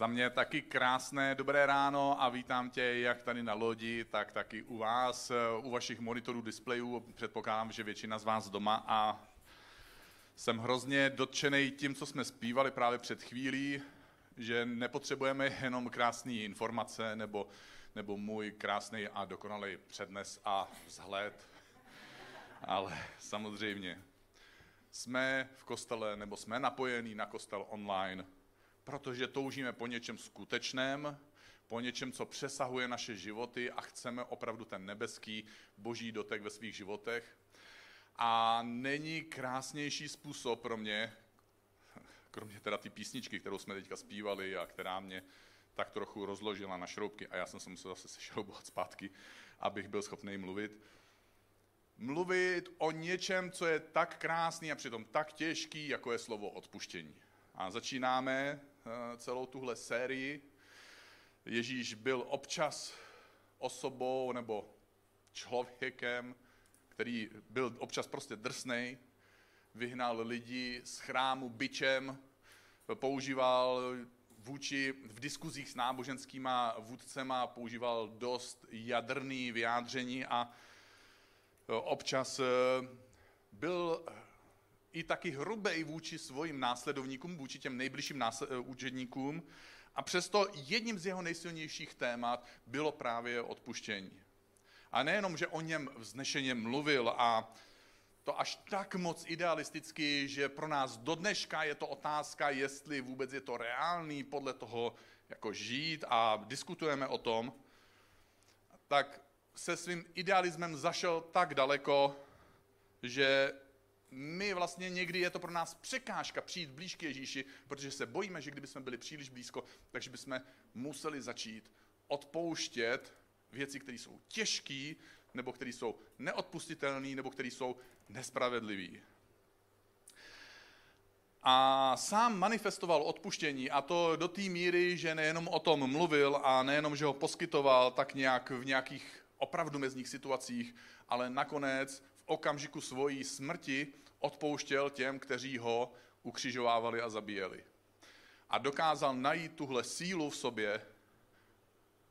Za mě taky krásné dobré ráno a vítám tě jak tady na lodi, tak taky u vás, u vašich monitorů, displejů. Předpokládám, že většina z vás doma a jsem hrozně dotčený tím, co jsme zpívali právě před chvílí, že nepotřebujeme jenom krásné informace nebo, nebo můj krásný a dokonalý přednes a vzhled, ale samozřejmě jsme v kostele nebo jsme napojení na kostel online, protože toužíme po něčem skutečném, po něčem, co přesahuje naše životy a chceme opravdu ten nebeský boží dotek ve svých životech. A není krásnější způsob pro mě, kromě teda ty písničky, kterou jsme teďka zpívali a která mě tak trochu rozložila na šroubky a já jsem se musel zase sešroubovat zpátky, abych byl schopný mluvit. Mluvit o něčem, co je tak krásný a přitom tak těžký, jako je slovo odpuštění. A začínáme eh, celou tuhle sérii. Ježíš byl občas osobou nebo člověkem, který byl občas prostě drsnej, vyhnal lidi z chrámu byčem, používal vůči v diskuzích s náboženskýma vůdcema používal dost jadrný vyjádření a občas eh, byl i taky hrubej vůči svým následovníkům, vůči těm nejbližším učedníkům. A přesto jedním z jeho nejsilnějších témat bylo právě odpuštění. A nejenom, že o něm vznešeně mluvil a to až tak moc idealisticky, že pro nás do dneška je to otázka, jestli vůbec je to reálný podle toho jako žít a diskutujeme o tom, tak se svým idealismem zašel tak daleko, že my vlastně někdy je to pro nás překážka přijít blíž k Ježíši, protože se bojíme, že kdyby jsme byli příliš blízko, takže bychom museli začít odpouštět věci, které jsou těžké, nebo které jsou neodpustitelné, nebo které jsou nespravedlivé. A sám manifestoval odpuštění, a to do té míry, že nejenom o tom mluvil a nejenom, že ho poskytoval tak nějak v nějakých opravdu mezních situacích, ale nakonec okamžiku svojí smrti odpouštěl těm, kteří ho ukřižovávali a zabíjeli. A dokázal najít tuhle sílu v sobě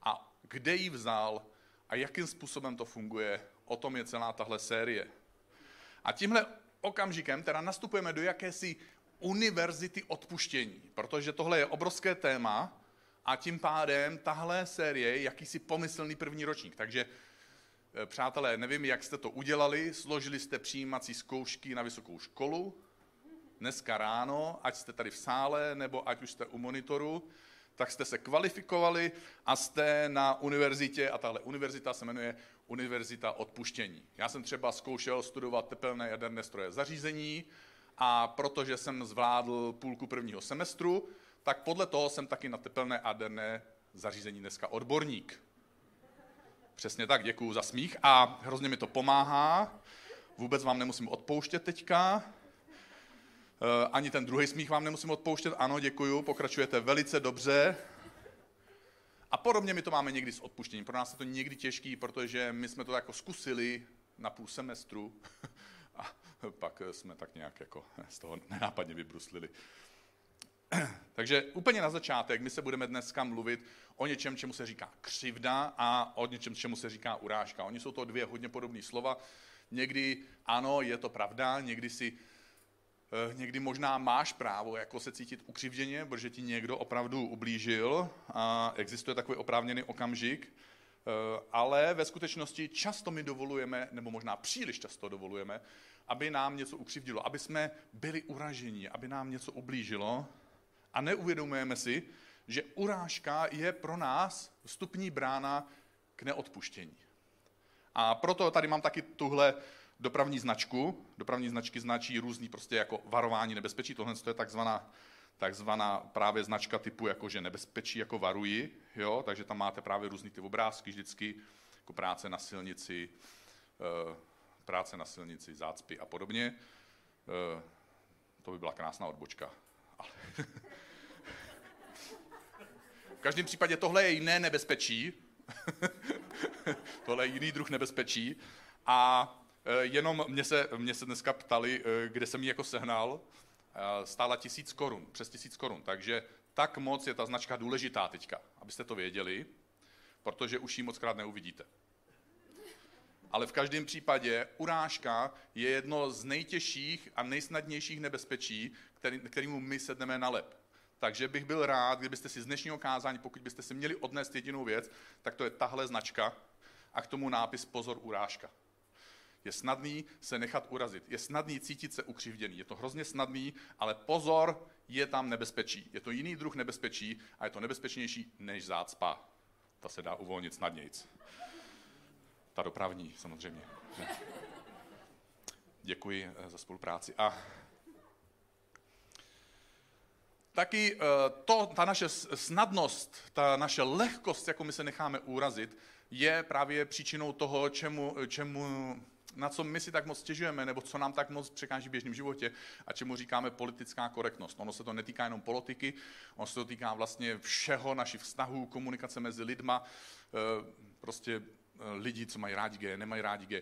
a kde ji vzal a jakým způsobem to funguje, o tom je celá tahle série. A tímhle okamžikem teda nastupujeme do jakési univerzity odpuštění, protože tohle je obrovské téma a tím pádem tahle série je jakýsi pomyslný první ročník. Takže přátelé, nevím, jak jste to udělali, složili jste přijímací zkoušky na vysokou školu, dneska ráno, ať jste tady v sále, nebo ať už jste u monitoru, tak jste se kvalifikovali a jste na univerzitě, a tahle univerzita se jmenuje Univerzita odpuštění. Já jsem třeba zkoušel studovat tepelné jaderné stroje zařízení a protože jsem zvládl půlku prvního semestru, tak podle toho jsem taky na tepelné jaderné zařízení dneska odborník. Přesně tak, děkuju za smích a hrozně mi to pomáhá. Vůbec vám nemusím odpouštět teďka. Eh, ani ten druhý smích vám nemusím odpouštět. Ano, děkuju, pokračujete velice dobře. A podobně my to máme někdy s odpuštěním. Pro nás je to někdy těžký, protože my jsme to jako zkusili na půl semestru a pak jsme tak nějak jako z toho nenápadně vybruslili. Takže úplně na začátek my se budeme dneska mluvit o něčem, čemu se říká křivda a o něčem, čemu se říká urážka. Oni jsou to dvě hodně podobné slova. Někdy ano, je to pravda, někdy si Eh, někdy možná máš právo jako se cítit ukřivděně, protože ti někdo opravdu ublížil a existuje takový oprávněný okamžik, eh, ale ve skutečnosti často my dovolujeme, nebo možná příliš často dovolujeme, aby nám něco ukřivdilo, aby jsme byli uraženi, aby nám něco ublížilo a neuvědomujeme si, že urážka je pro nás vstupní brána k neodpuštění. A proto tady mám taky tuhle dopravní značku. Dopravní značky značí různý prostě jako varování nebezpečí. Tohle je takzvaná, takzvaná právě značka typu jako, že nebezpečí jako varuji, jo? takže tam máte právě různý ty obrázky vždycky, jako práce na silnici, eh, práce na silnici, zácpy a podobně. Eh, to by byla krásná odbočka. Ale... v každém případě tohle je jiné nebezpečí. tohle je jiný druh nebezpečí. A Eh, jenom mě se, mě se dneska ptali, eh, kde jsem ji jako sehnal. Eh, stála tisíc korun, přes tisíc korun, takže tak moc je ta značka důležitá teďka, abyste to věděli, protože už ji moc krát neuvidíte. Ale v každém případě urážka je jedno z nejtěžších a nejsnadnějších nebezpečí, který, kterýmu my sedneme na lep. Takže bych byl rád, kdybyste si z dnešního kázání, pokud byste si měli odnést jedinou věc, tak to je tahle značka a k tomu nápis pozor urážka. Je snadný se nechat urazit, je snadný cítit se ukřivděný, je to hrozně snadný, ale pozor, je tam nebezpečí. Je to jiný druh nebezpečí a je to nebezpečnější než zácpa. Ta se dá uvolnit snadnějc. Ta dopravní, samozřejmě. Děkuji eh, za spolupráci. A taky eh, to, ta naše snadnost, ta naše lehkost, jako my se necháme urazit, je právě příčinou toho, čemu, čemu, na co my si tak moc stěžujeme, nebo co nám tak moc překáží v běžném životě a čemu říkáme politická korektnost. Ono se to netýká jenom politiky, ono se to týká vlastně všeho, našich vztahů, komunikace mezi lidma, eh, prostě eh, lidi, co mají rádi G, nemají rádi G,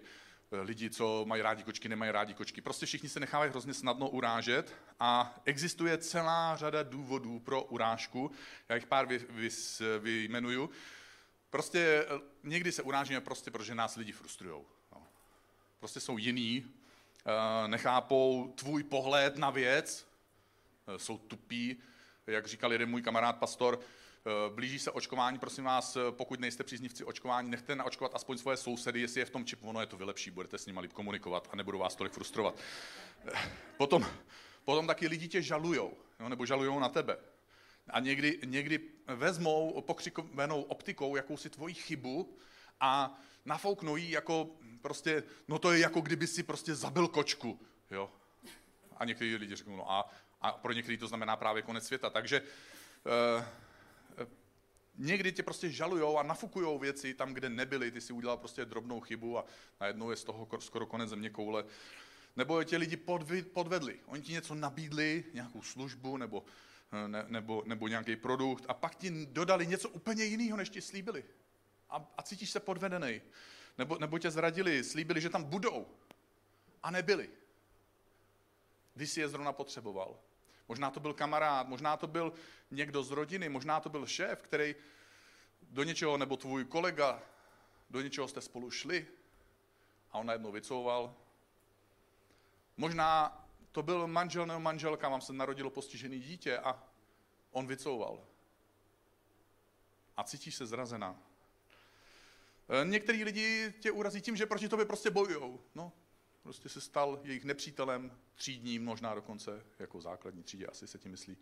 lidi, co mají rádi kočky, nemají rádi kočky. Prostě všichni se nechávají hrozně snadno urážet a existuje celá řada důvodů pro urážku. Já jich pár vy, vy, vyjmenuju. Prostě někdy se urážíme prostě, protože nás lidi frustrují. No. Prostě jsou jiný, nechápou tvůj pohled na věc, jsou tupí, jak říkal jeden můj kamarád pastor, Eh, blíží se očkování, prosím vás, eh, pokud nejste příznivci očkování, nechte naočkovat aspoň svoje sousedy, jestli je v tom čipu, ono je to vylepší, budete s nimi líp komunikovat a nebudou vás tolik frustrovat. Eh, potom, potom taky lidi tě žalujou, jo, nebo žalujou na tebe. A někdy, někdy vezmou pokřikovenou optikou jakousi tvoji chybu a nafouknou ji jako prostě, no to je jako kdyby si prostě zabil kočku, jo. A někteří lidi řeknou, no a, a pro některý to znamená právě konec světa. Takže uh, někdy tě prostě žalujou a nafukujou věci tam, kde nebyly, ty si udělal prostě drobnou chybu a najednou je z toho skoro konec země koule. Nebo tě lidi podvedli. Oni ti něco nabídli, nějakou službu nebo, ne, nebo, nebo nějaký produkt a pak ti dodali něco úplně jiného, než ti slíbili. A, a cítíš se podvedený. Nebo, nebo tě zradili, slíbili, že tam budou. A nebyli. Když jsi je zrovna potřeboval. Možná to byl kamarád, možná to byl někdo z rodiny, možná to byl šéf, který do něčeho, nebo tvůj kolega, do něčeho jste spolu šli a on najednou vycouval. Možná to byl manžel nebo manželka, vám se narodilo postižený dítě a on vycouval. A cítíš se zrazená. E, některý lidi tě urazí tím, že proti tobě prostě bojujou. No, prostě se stal jejich nepřítelem třídním, možná dokonce jako základní třídě, asi se tím myslí.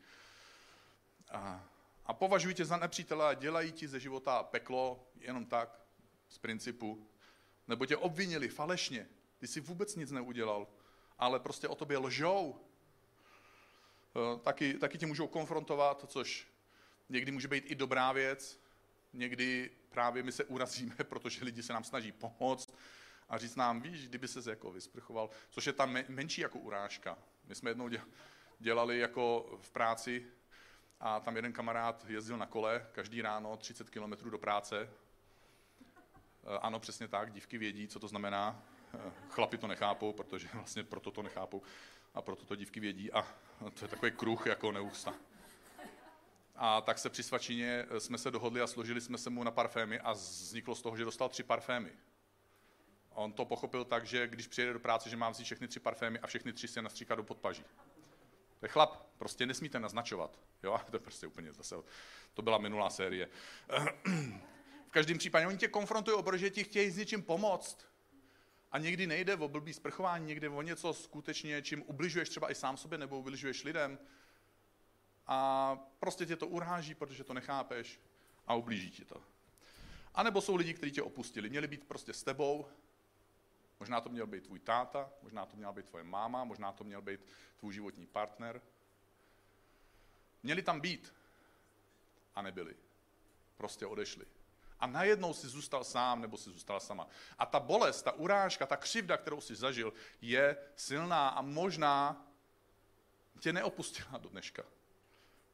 A, a považují tě za nepřítele a dělají ti ze života peklo jenom tak, z principu. Nebo tě obvinili falešně, ty jsi vůbec nic neudělal, ale prostě o tobě lžou. E, taky, taky tě můžou konfrontovat, což někdy může být i dobrá věc, někdy právě my se urazíme, protože lidi se nám snaží pomoct, a říct nám, víš, kdyby se jako vysprchoval, což je ta menší jako urážka. My jsme jednou dělali jako v práci a tam jeden kamarád jezdil na kole každý ráno 30 km do práce. E, ano, přesně tak, dívky vědí, co to znamená. E, chlapi to nechápou, protože vlastně proto to nechápou a proto to dívky vědí a to je takový kruh jako neústa. A tak se při svačině jsme se dohodli a složili jsme se mu na parfémy a vzniklo z toho, že dostal tři parfémy. On to pochopil tak, že když přijede do práce, že mám vzít všechny tři parfémy a všechny tři si nastříkat do podpaží. To je chlap, prostě nesmíte naznačovat. Jo, to je prostě úplně zase, to byla minulá série. v každém případě oni tě konfrontují, protože ti chtějí s něčím pomoct. A někdy nejde o blbý sprchování, někdy o něco skutečně, čím ubližuješ třeba i sám sobě nebo ubližuješ lidem. A prostě tě to uráží, protože to nechápeš a ublíží ti to. A nebo jsou lidi, kteří tě opustili. Měli být prostě s tebou, Možná to měl být tvůj táta, možná to měla být tvoje máma, možná to měl být tvůj životní partner. Měli tam být a nebyli. Prostě odešli. A najednou si zůstal sám nebo si zůstala sama. A ta bolest, ta urážka, ta křivda, kterou si zažil, je silná a možná tě neopustila do dneška.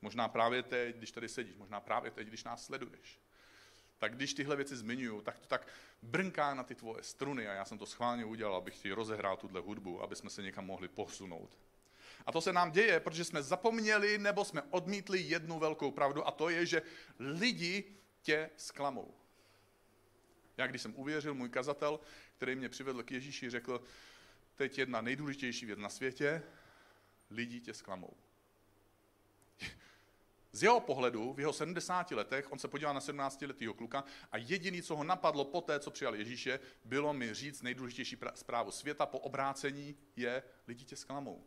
Možná právě teď, když tady sedíš, možná právě teď, když nás sleduješ tak když tyhle věci zmiňuju, tak to tak brnká na ty tvoje struny a já jsem to schválně udělal, abych ti rozehrál tuhle hudbu, aby jsme se někam mohli posunout. A to se nám děje, protože jsme zapomněli nebo jsme odmítli jednu velkou pravdu a to je, že lidi tě zklamou. Já když jsem uvěřil, můj kazatel, který mě přivedl k Ježíši, řekl, teď jedna nejdůležitější věc na světě, lidi tě zklamou. Z jeho pohledu, v jeho 70 letech, on se podíval na 17 letého kluka a jediný, co ho napadlo po té, co přijal Ježíše, bylo mi říct nejdůležitější zprávu světa po obrácení je, lidi tě zklamou.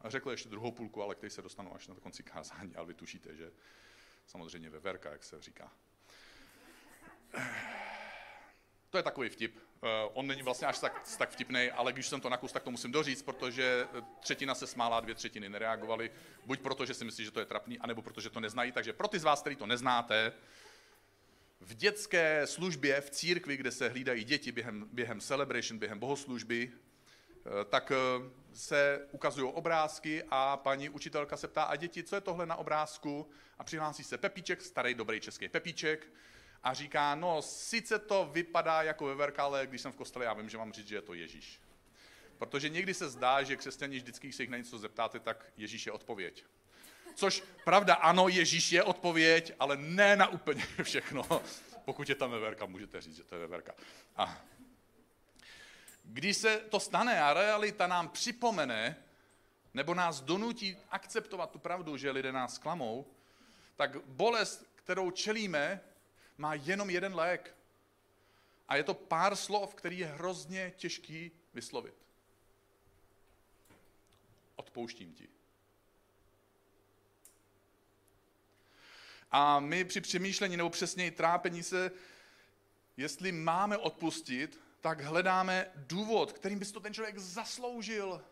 A řekl ještě druhou půlku, ale který se dostanu až na konci kázání, ale vy tušíte, že samozřejmě ve verka, jak se říká. To je takový vtip. Uh, on není vlastně až tak, tak vtipný, ale když jsem to nakus, tak to musím doříct, protože třetina se smála, dvě třetiny nereagovaly. Buď proto, že si myslí, že to je trapný, anebo protože to neznají. Takže pro ty z vás, kteří to neznáte, v dětské službě v církvi, kde se hlídají děti během, během celebration, během bohoslužby, eh, tak eh, se ukazují obrázky a paní učitelka se ptá, a děti, co je tohle na obrázku? A přihlásí se Pepíček, starý dobrý český Pepíček, a říká, no sice to vypadá jako veverka, ale když jsem v kostele, já vím, že mám říct, že je to Ježíš. Protože někdy se zdá, že křesťané vždycky, když se jich na něco zeptáte, tak Ježíš je odpověď. Což pravda, ano, Ježíš je odpověď, ale ne na úplně všechno. Pokud je tam veverka, můžete říct, že to je veverka. A když se to stane a realita nám připomene, nebo nás donutí akceptovat tu pravdu, že lidé nás klamou, tak bolest, kterou čelíme, má jenom jeden lék. A je to pár slov, který je hrozně těžký vyslovit. Odpouštím ti. A my při přemýšlení, nebo přesněji trápení se, jestli máme odpustit, tak hledáme důvod, kterým by to ten člověk zasloužil.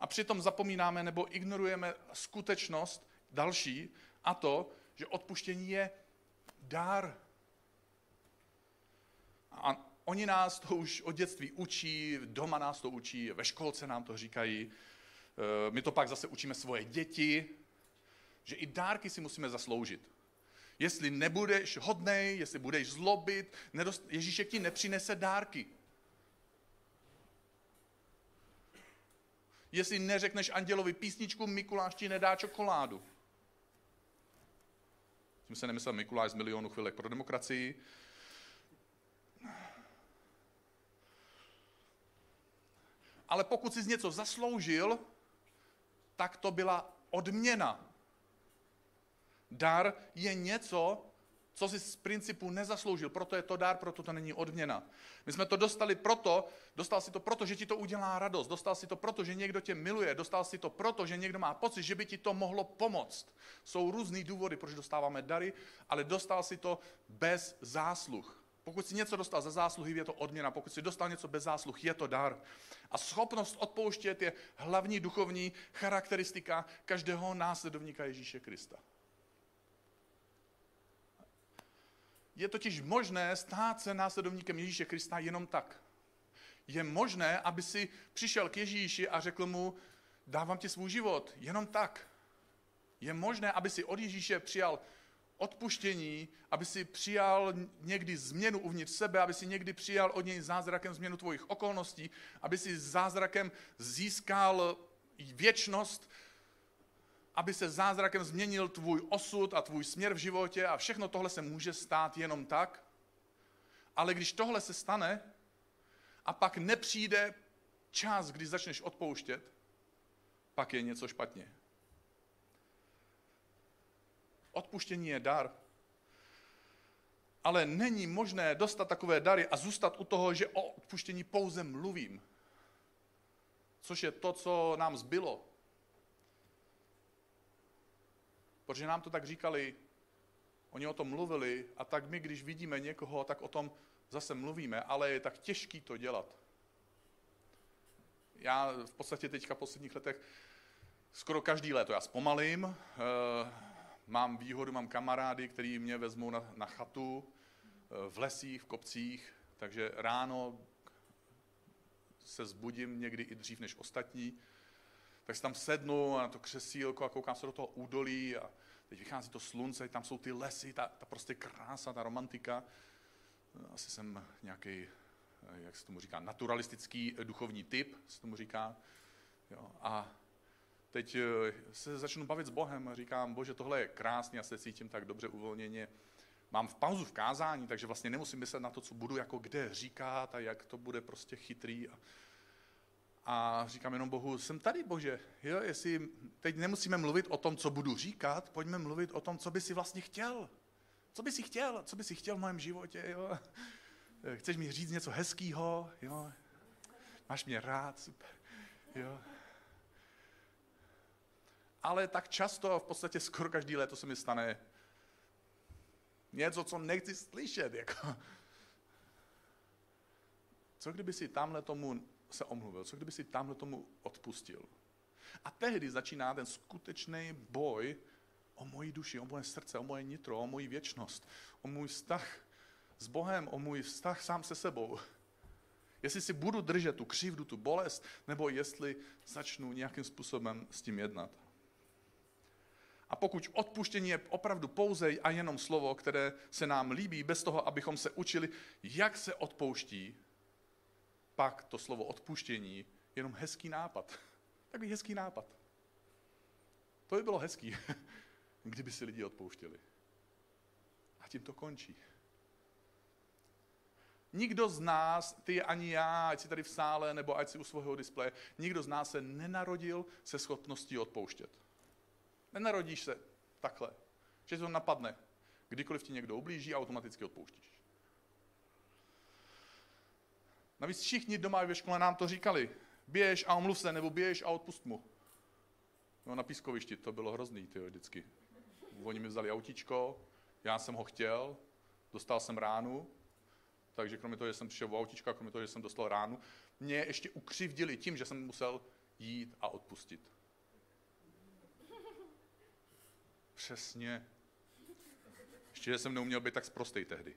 A přitom zapomínáme nebo ignorujeme skutečnost další, a to, že odpuštění je dar. A oni nás to už od dětství učí, doma nás to učí, ve školce nám to říkají. E, my to pak zase učíme svoje děti, že i dárky si musíme zasloužit. Jestli nebudeš hodnej, jestli budeš zlobit, nedost... Ježíšek ti nepřinese dárky. Jestli neřekneš andělovi písničku, Mikuláš ti nedá čokoládu. Tím se nemyslel Mikuláš z milionu chvilek pro demokracii. Ale pokud jsi něco zasloužil, tak to byla odměna. Dar je něco, co jsi z principu nezasloužil, proto je to dar, proto to není odměna. My jsme to dostali proto, dostal si to proto, že ti to udělá radost, dostal si to proto, že někdo tě miluje, dostal si to proto, že někdo má pocit, že by ti to mohlo pomoct. Jsou různý důvody, proč dostáváme dary, ale dostal si to bez zásluh. Pokud si něco dostal za zásluhy, je to odměna. Pokud si dostal něco bez zásluh, je to dar. A schopnost odpouštět je hlavní duchovní charakteristika každého následovníka Ježíše Krista. Je totiž možné stát se následovníkem Ježíše Krista jenom tak. Je možné, aby si přišel k Ježíši a řekl mu, dávám ti svůj život, jenom tak. Je možné, aby si od Ježíše přijal odpuštění, aby si přijal někdy změnu uvnitř sebe, aby si někdy přijal od něj zázrakem změnu tvojich okolností, aby si zázrakem získal věčnost, aby se zázrakem změnil tvůj osud a tvůj směr v životě a všechno tohle se může stát jenom tak. Ale když tohle se stane a pak nepřijde čas, kdy začneš odpouštět, pak je něco špatně. Odpuštění je dar. Ale není možné dostat takové dary a zůstat u toho, že o odpuštění pouze mluvím. Což je to, co nám zbylo Protože nám to tak říkali, oni o tom mluvili a tak my, když vidíme někoho, tak o tom zase mluvíme, ale je tak těžký to dělat. Já v podstatě teďka v posledních letech skoro každý léto já zpomalím, e, mám výhodu, mám kamarády, který mě vezmou na, na chatu e, v lesích, v kopcích, takže ráno se zbudím někdy i dřív než ostatní, tak si tam sednu na to křesílko a koukám se do toho údolí a teď vychází to slunce, tam jsou ty lesy, ta, ta prostě krása, ta romantika. Asi jsem nějaký jak se tomu říká, naturalistický duchovní typ, se tomu říká. Jo, a teď se začnu bavit s Bohem a říkám, bože, tohle je krásný, já se cítím tak dobře uvolněně. Mám v pauzu v kázání, takže vlastně nemusím myslet na to, co budu jako kde říkat a jak to bude prostě chytrý. A, a říkám jenom Bohu, jsem tady, Bože, jo, jestli teď nemusíme mluvit o tom, co budu říkat, pojďme mluvit o tom, co by si vlastně chtěl. Co by si chtěl, co by si chtěl v mém životě, jo. Chceš mi říct něco hezkého, jo. Máš mě rád, super, jo. Ale tak často, v podstatě skoro každý léto se mi stane něco, co nechci slyšet, jako. Co kdyby si tamhle tomu se omluvil? Co kdyby si tamhle tomu odpustil? A tehdy začíná ten skutečný boj o moji duši, o moje srdce, o moje nitro, o moji věčnost, o můj vztah s Bohem, o můj vztah sám se sebou. Jestli si budu držet tu křivdu, tu bolest, nebo jestli začnu nějakým způsobem s tím jednat. A pokud odpuštění je opravdu pouze a jenom slovo, které se nám líbí, bez toho, abychom se učili, jak se odpouští, pak to slovo odpuštění je jenom hezký nápad. Takový hezký nápad. To by bylo hezký, kdyby si lidi odpouštěli. A tím to končí. Nikdo z nás, ty ani já, ať si tady v sále, nebo ať si u svého displeje, nikdo z nás se nenarodil se schopností odpouštět. Nenarodíš se takhle, že to napadne. Kdykoliv ti někdo ublíží, automaticky odpouštíš. Navíc všichni doma ve škole nám to říkali. Běž a omluv se, nebo běž a odpust mu. No na pískovišti to bylo hrozný, ty vždycky. Oni mi vzali autíčko, já jsem ho chtěl, dostal jsem ránu, takže kromě toho, že jsem přišel v autíčka, kromě toho, že jsem dostal ránu, mě ještě ukřivdili tím, že jsem musel jít a odpustit. Přesně. Ještě, že jsem neuměl být tak sprostej tehdy.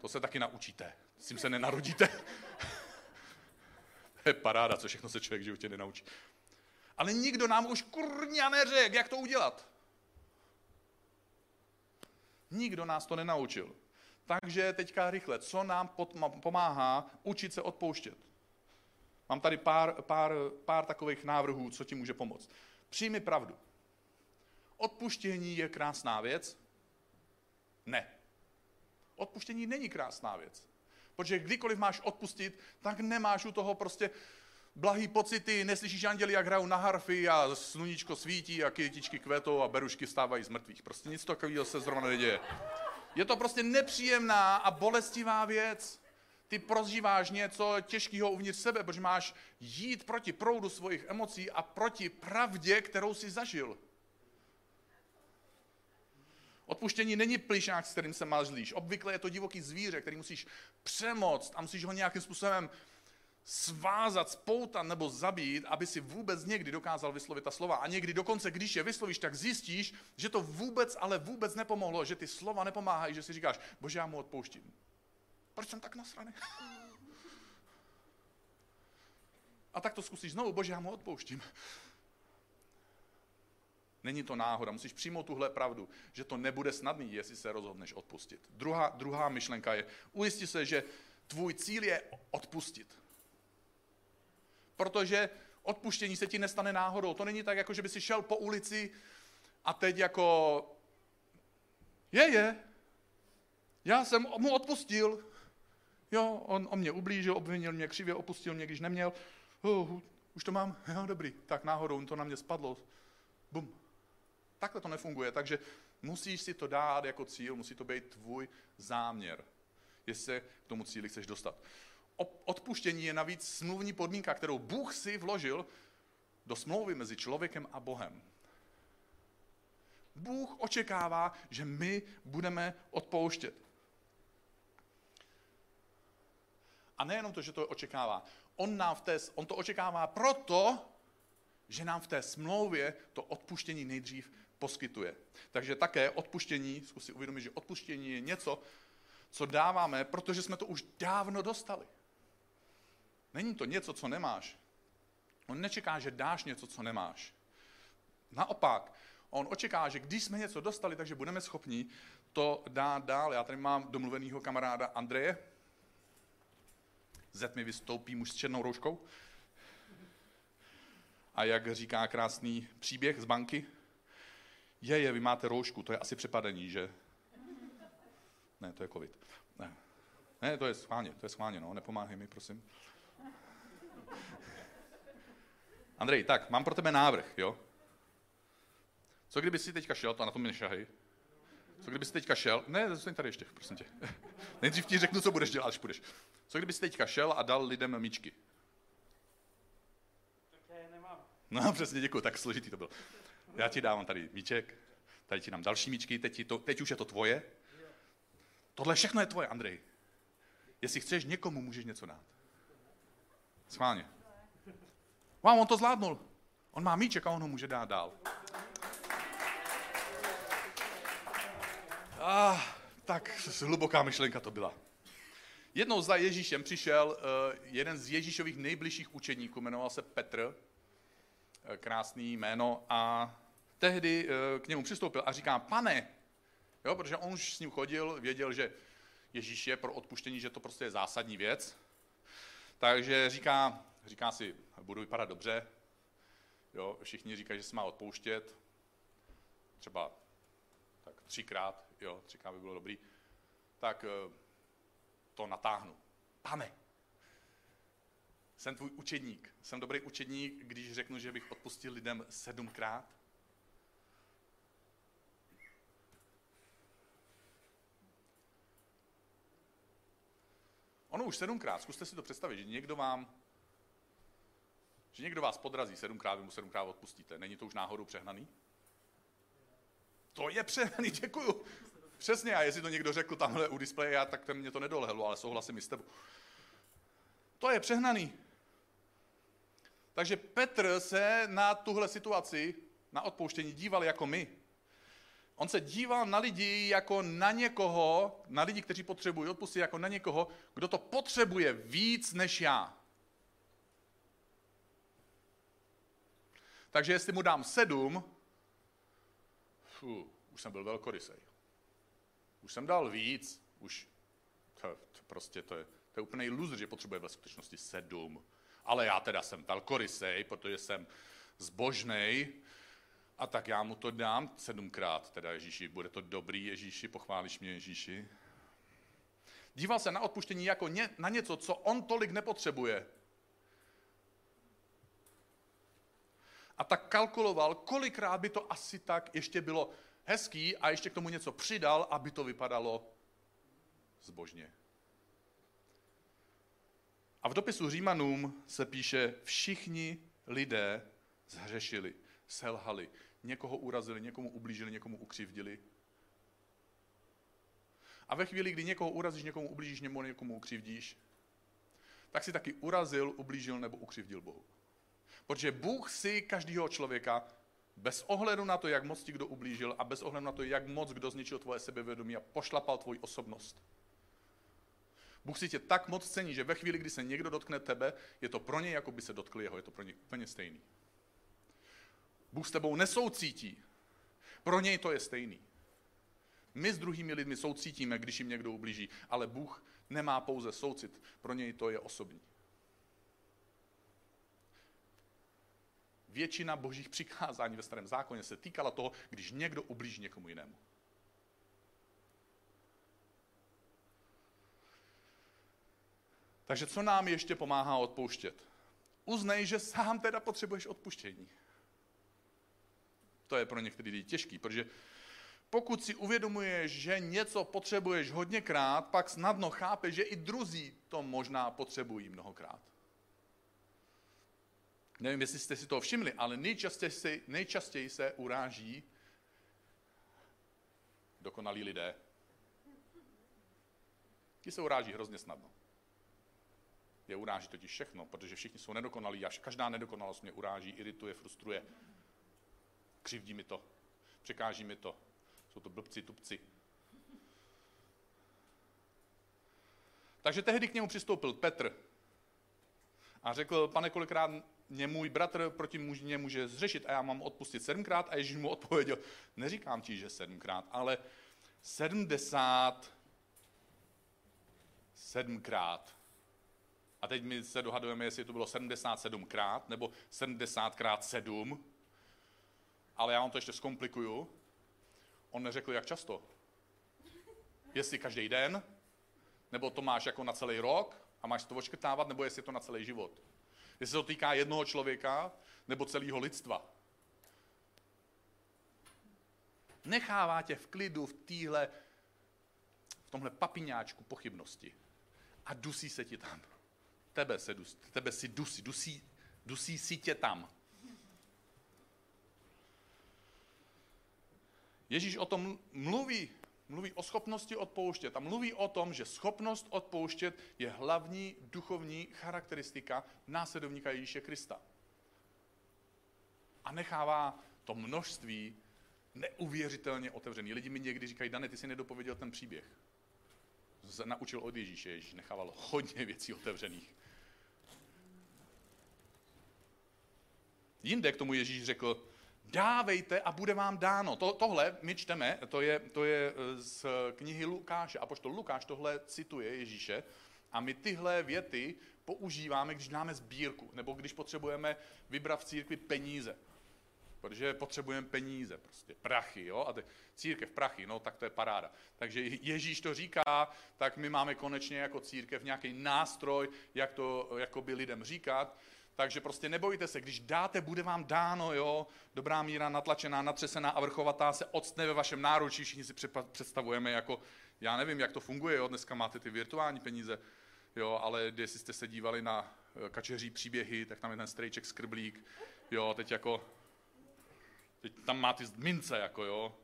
To se taky naučíte. S tím se nenarodíte. to je paráda, co všechno se člověk v životě nenaučí. Ale nikdo nám už kurňa neřekl, jak to udělat. Nikdo nás to nenaučil. Takže teďka rychle, co nám pomáhá učit se odpouštět? Mám tady pár, pár, pár takových návrhů, co ti může pomoct. Přijmi pravdu. Odpuštění je krásná věc? Ne. Odpuštění není krásná věc. Protože kdykoliv máš odpustit, tak nemáš u toho prostě blahý pocity, neslyšíš anděli, jak hrajou na harfy a sluníčko svítí a kytičky kvetou a berušky stávají z mrtvých. Prostě nic takového se zrovna neděje. Je to prostě nepříjemná a bolestivá věc. Ty prožíváš něco těžkého uvnitř sebe, protože máš jít proti proudu svých emocí a proti pravdě, kterou si zažil. Odpuštění není plišák, s kterým se mazlíš. Obvykle je to divoký zvíře, který musíš přemoct a musíš ho nějakým způsobem svázat, spoutat nebo zabít, aby si vůbec někdy dokázal vyslovit ta slova. A někdy dokonce, když je vyslovíš, tak zjistíš, že to vůbec, ale vůbec nepomohlo, že ty slova nepomáhají, že si říkáš, bože, já mu odpouštím. Proč jsem tak nasraný? A tak to zkusíš znovu, bože, já mu odpouštím. Není to náhoda, musíš přijmout tuhle pravdu, že to nebude snadný, jestli se rozhodneš odpustit. Druhá, druhá myšlenka je, ujisti se, že tvůj cíl je odpustit. Protože odpuštění se ti nestane náhodou. To není tak, jako že by si šel po ulici a teď jako, je, je, já jsem mu odpustil. Jo, on, on mě ublížil, obvinil mě křivě, opustil mě, když neměl. Uh, už to mám? Jo, dobrý. Tak náhodou to na mě spadlo. Bum. Takhle to nefunguje, takže musíš si to dát jako cíl, musí to být tvůj záměr, jestli se k tomu cíli chceš dostat. Odpuštění je navíc smluvní podmínka, kterou Bůh si vložil do smlouvy mezi člověkem a Bohem. Bůh očekává, že my budeme odpouštět. A nejenom to, že to očekává. On, nám v té, on to očekává proto, že nám v té smlouvě to odpuštění nejdřív poskytuje. Takže také odpuštění, zkus si uvědomit, že odpuštění je něco, co dáváme, protože jsme to už dávno dostali. Není to něco, co nemáš. On nečeká, že dáš něco, co nemáš. Naopak, on očeká, že když jsme něco dostali, takže budeme schopni to dát dál. Já tady mám domluvenýho kamaráda Andreje. ze tmy vystoupí muž s černou rouškou. A jak říká krásný příběh z banky, je, je, vy máte roušku, to je asi přepadení, že? Ne, to je covid. Ne, ne to je schválně, to je schválně, no, nepomáhej mi, prosím. Andrej, tak, mám pro tebe návrh, jo? Co kdyby si teďka šel, to na tom mi nešahej. Co kdyby si teďka šel, ne, zůstaň tady ještě, prosím tě. Nejdřív ti řeknu, co budeš dělat, až půjdeš. Co kdyby si teďka šel a dal lidem míčky? Tak já je nemám. No, přesně, děkuji, tak složitý to bylo. Já ti dávám tady míček, tady ti dám další míčky, teď, ti to, teď už je to tvoje. Tohle všechno je tvoje, Andrej. Jestli chceš, někomu můžeš něco dát. Schválně. Wow, on to zvládnul. On má míček a on ho může dát dál. Ah, tak hluboká myšlenka to byla. Jednou za Ježíšem přišel uh, jeden z Ježíšových nejbližších učeníků, jmenoval se Petr, uh, krásný jméno, a tehdy uh, k němu přistoupil a říká, pane, jo, protože on už s ním chodil, věděl, že Ježíš je pro odpuštění, že to prostě je zásadní věc, takže říká, říká si, budu vypadat dobře, jo, všichni říkají, že se má odpouštět, třeba tak třikrát, jo, třikrát by bylo dobrý, tak to natáhnu. Pane, jsem tvůj učedník. Jsem dobrý učedník, když řeknu, že bych odpustil lidem sedmkrát? Ono už sedmkrát, zkuste si to představit, že někdo vám, že někdo vás podrazí sedmkrát, vy mu sedmkrát odpustíte. Není to už náhodou přehnaný? To je přehnaný, děkuju. Přesně, a jestli to někdo řekl tamhle u displeje, já, tak ten mě to nedolehlo, ale souhlasím i s tebou. To je přehnaný. Takže Petr se na tuhle situaci, na odpouštění, díval jako my. On se díval na lidi jako na někoho, na lidi, kteří potřebují odpustit, jako na někoho, kdo to potřebuje víc než já. Takže jestli mu dám sedm, fů, už jsem byl velkorysej už jsem dal víc, už to, to prostě to je, to je úplný loser, že potřebuje ve skutečnosti sedm. Ale já teda jsem velkorysej, protože jsem zbožnej, a tak já mu to dám sedmkrát, teda Ježíši, bude to dobrý Ježíši, pochválíš mě Ježíši. Díval se na odpuštění jako ně, na něco, co on tolik nepotřebuje. A tak kalkuloval, kolikrát by to asi tak ještě bylo hezký a ještě k tomu něco přidal, aby to vypadalo zbožně. A v dopisu Římanům se píše, všichni lidé zhřešili, selhali, někoho urazili, někomu ublížili, někomu ukřivdili. A ve chvíli, kdy někoho urazíš, někomu ublížíš, nebo někomu ukřivdíš, tak si taky urazil, ublížil nebo ukřivdil Bohu. Protože Bůh si každého člověka bez ohledu na to, jak moc ti kdo ublížil a bez ohledu na to, jak moc kdo zničil tvoje sebevědomí a pošlapal tvoji osobnost. Bůh si tě tak moc cení, že ve chvíli, kdy se někdo dotkne tebe, je to pro něj, jako by se dotkl jeho, je to pro něj úplně stejný. Bůh s tebou nesoucítí. Pro něj to je stejný. My s druhými lidmi soucítíme, když jim někdo ublíží, ale Bůh nemá pouze soucit, pro něj to je osobní. většina božích přikázání ve starém zákoně se týkala toho, když někdo ublíží někomu jinému. Takže co nám ještě pomáhá odpouštět? Uznej, že sám teda potřebuješ odpuštění. To je pro některý lidi těžký, protože pokud si uvědomuješ, že něco potřebuješ hodněkrát, pak snadno chápeš, že i druzí to možná potřebují mnohokrát. Nevím, jestli jste si to všimli, ale nejčastěji se, nejčastěji se uráží dokonalí lidé. Ti se uráží hrozně snadno. Je uráží totiž všechno, protože všichni jsou nedokonalí a každá nedokonalost mě uráží, irituje, frustruje. Křivdí mi to, překáží mi to. Jsou to blbci, tupci. Takže tehdy k němu přistoupil Petr a řekl, pane, kolikrát mě můj bratr proti mě může zřešit a já mám odpustit sedmkrát a Ježíš mu odpověděl, neříkám ti, že sedmkrát, ale sedmdesát sedmkrát. A teď my se dohadujeme, jestli to bylo 77krát nebo 70krát 7. Ale já vám to ještě zkomplikuju. On neřekl, jak často. Jestli každý den, nebo to máš jako na celý rok a máš to očkrtávat, nebo jestli je to na celý život. Jestli se to týká jednoho člověka, nebo celého lidstva. Nechává tě v klidu v téhle, v tomhle papiňáčku pochybnosti. A dusí se ti tam. Tebe se dusí, tebe si dusí, dusí, dusí si tě tam. Ježíš o tom mluví, mluví o schopnosti odpouštět a mluví o tom, že schopnost odpouštět je hlavní duchovní charakteristika následovníka Ježíše Krista. A nechává to množství neuvěřitelně otevřený. Lidi mi někdy říkají, Dane, ty si nedopověděl ten příběh. Naučil od Ježíše, Ježíš nechával hodně věcí otevřených. Jinde k tomu Ježíš řekl, dávejte a bude vám dáno. To, tohle my čteme, to je, to je eh, z knihy Lukáše. A pošto Lukáš tohle cituje Ježíše a my tyhle věty používáme, když dáme sbírku, nebo když potřebujeme vybrat v církvi peníze. Protože potřebujeme peníze, prostě prachy, jo? A te, církev prachy, no tak to je paráda. Takže Ježíš to říká, tak my máme konečně jako církev nějaký nástroj, jak to jakoby lidem říkat. Takže prostě nebojte se, když dáte, bude vám dáno, jo, dobrá míra, natlačená, natřesená a vrchovatá se odstne ve vašem náručí. Všichni si představujeme jako, já nevím, jak to funguje, jo, dneska máte ty virtuální peníze, jo, ale jestli jste se dívali na eh, kačeří příběhy, tak tam je ten strejček skrblík, jo, teď jako, teď tam má ty mince, jako jo.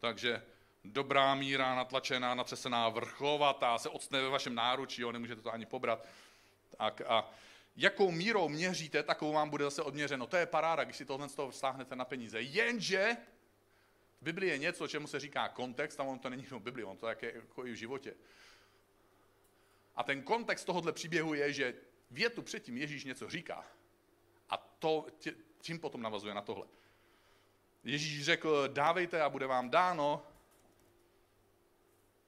Takže dobrá míra, natlačená, natřesená, vrchovatá se odstne ve vašem náručí, jo, nemůžete to ani pobrat. Tak a jakou mírou měříte, takovou vám bude zase odměřeno. To je paráda, když si tohle z toho stáhnete na peníze. Jenže v Biblii je něco, čemu se říká kontext, a on to není jenom Biblii, on to je jako i v životě. A ten kontext tohohle příběhu je, že větu předtím Ježíš něco říká. A to tím potom navazuje na tohle. Ježíš řekl, dávejte a bude vám dáno,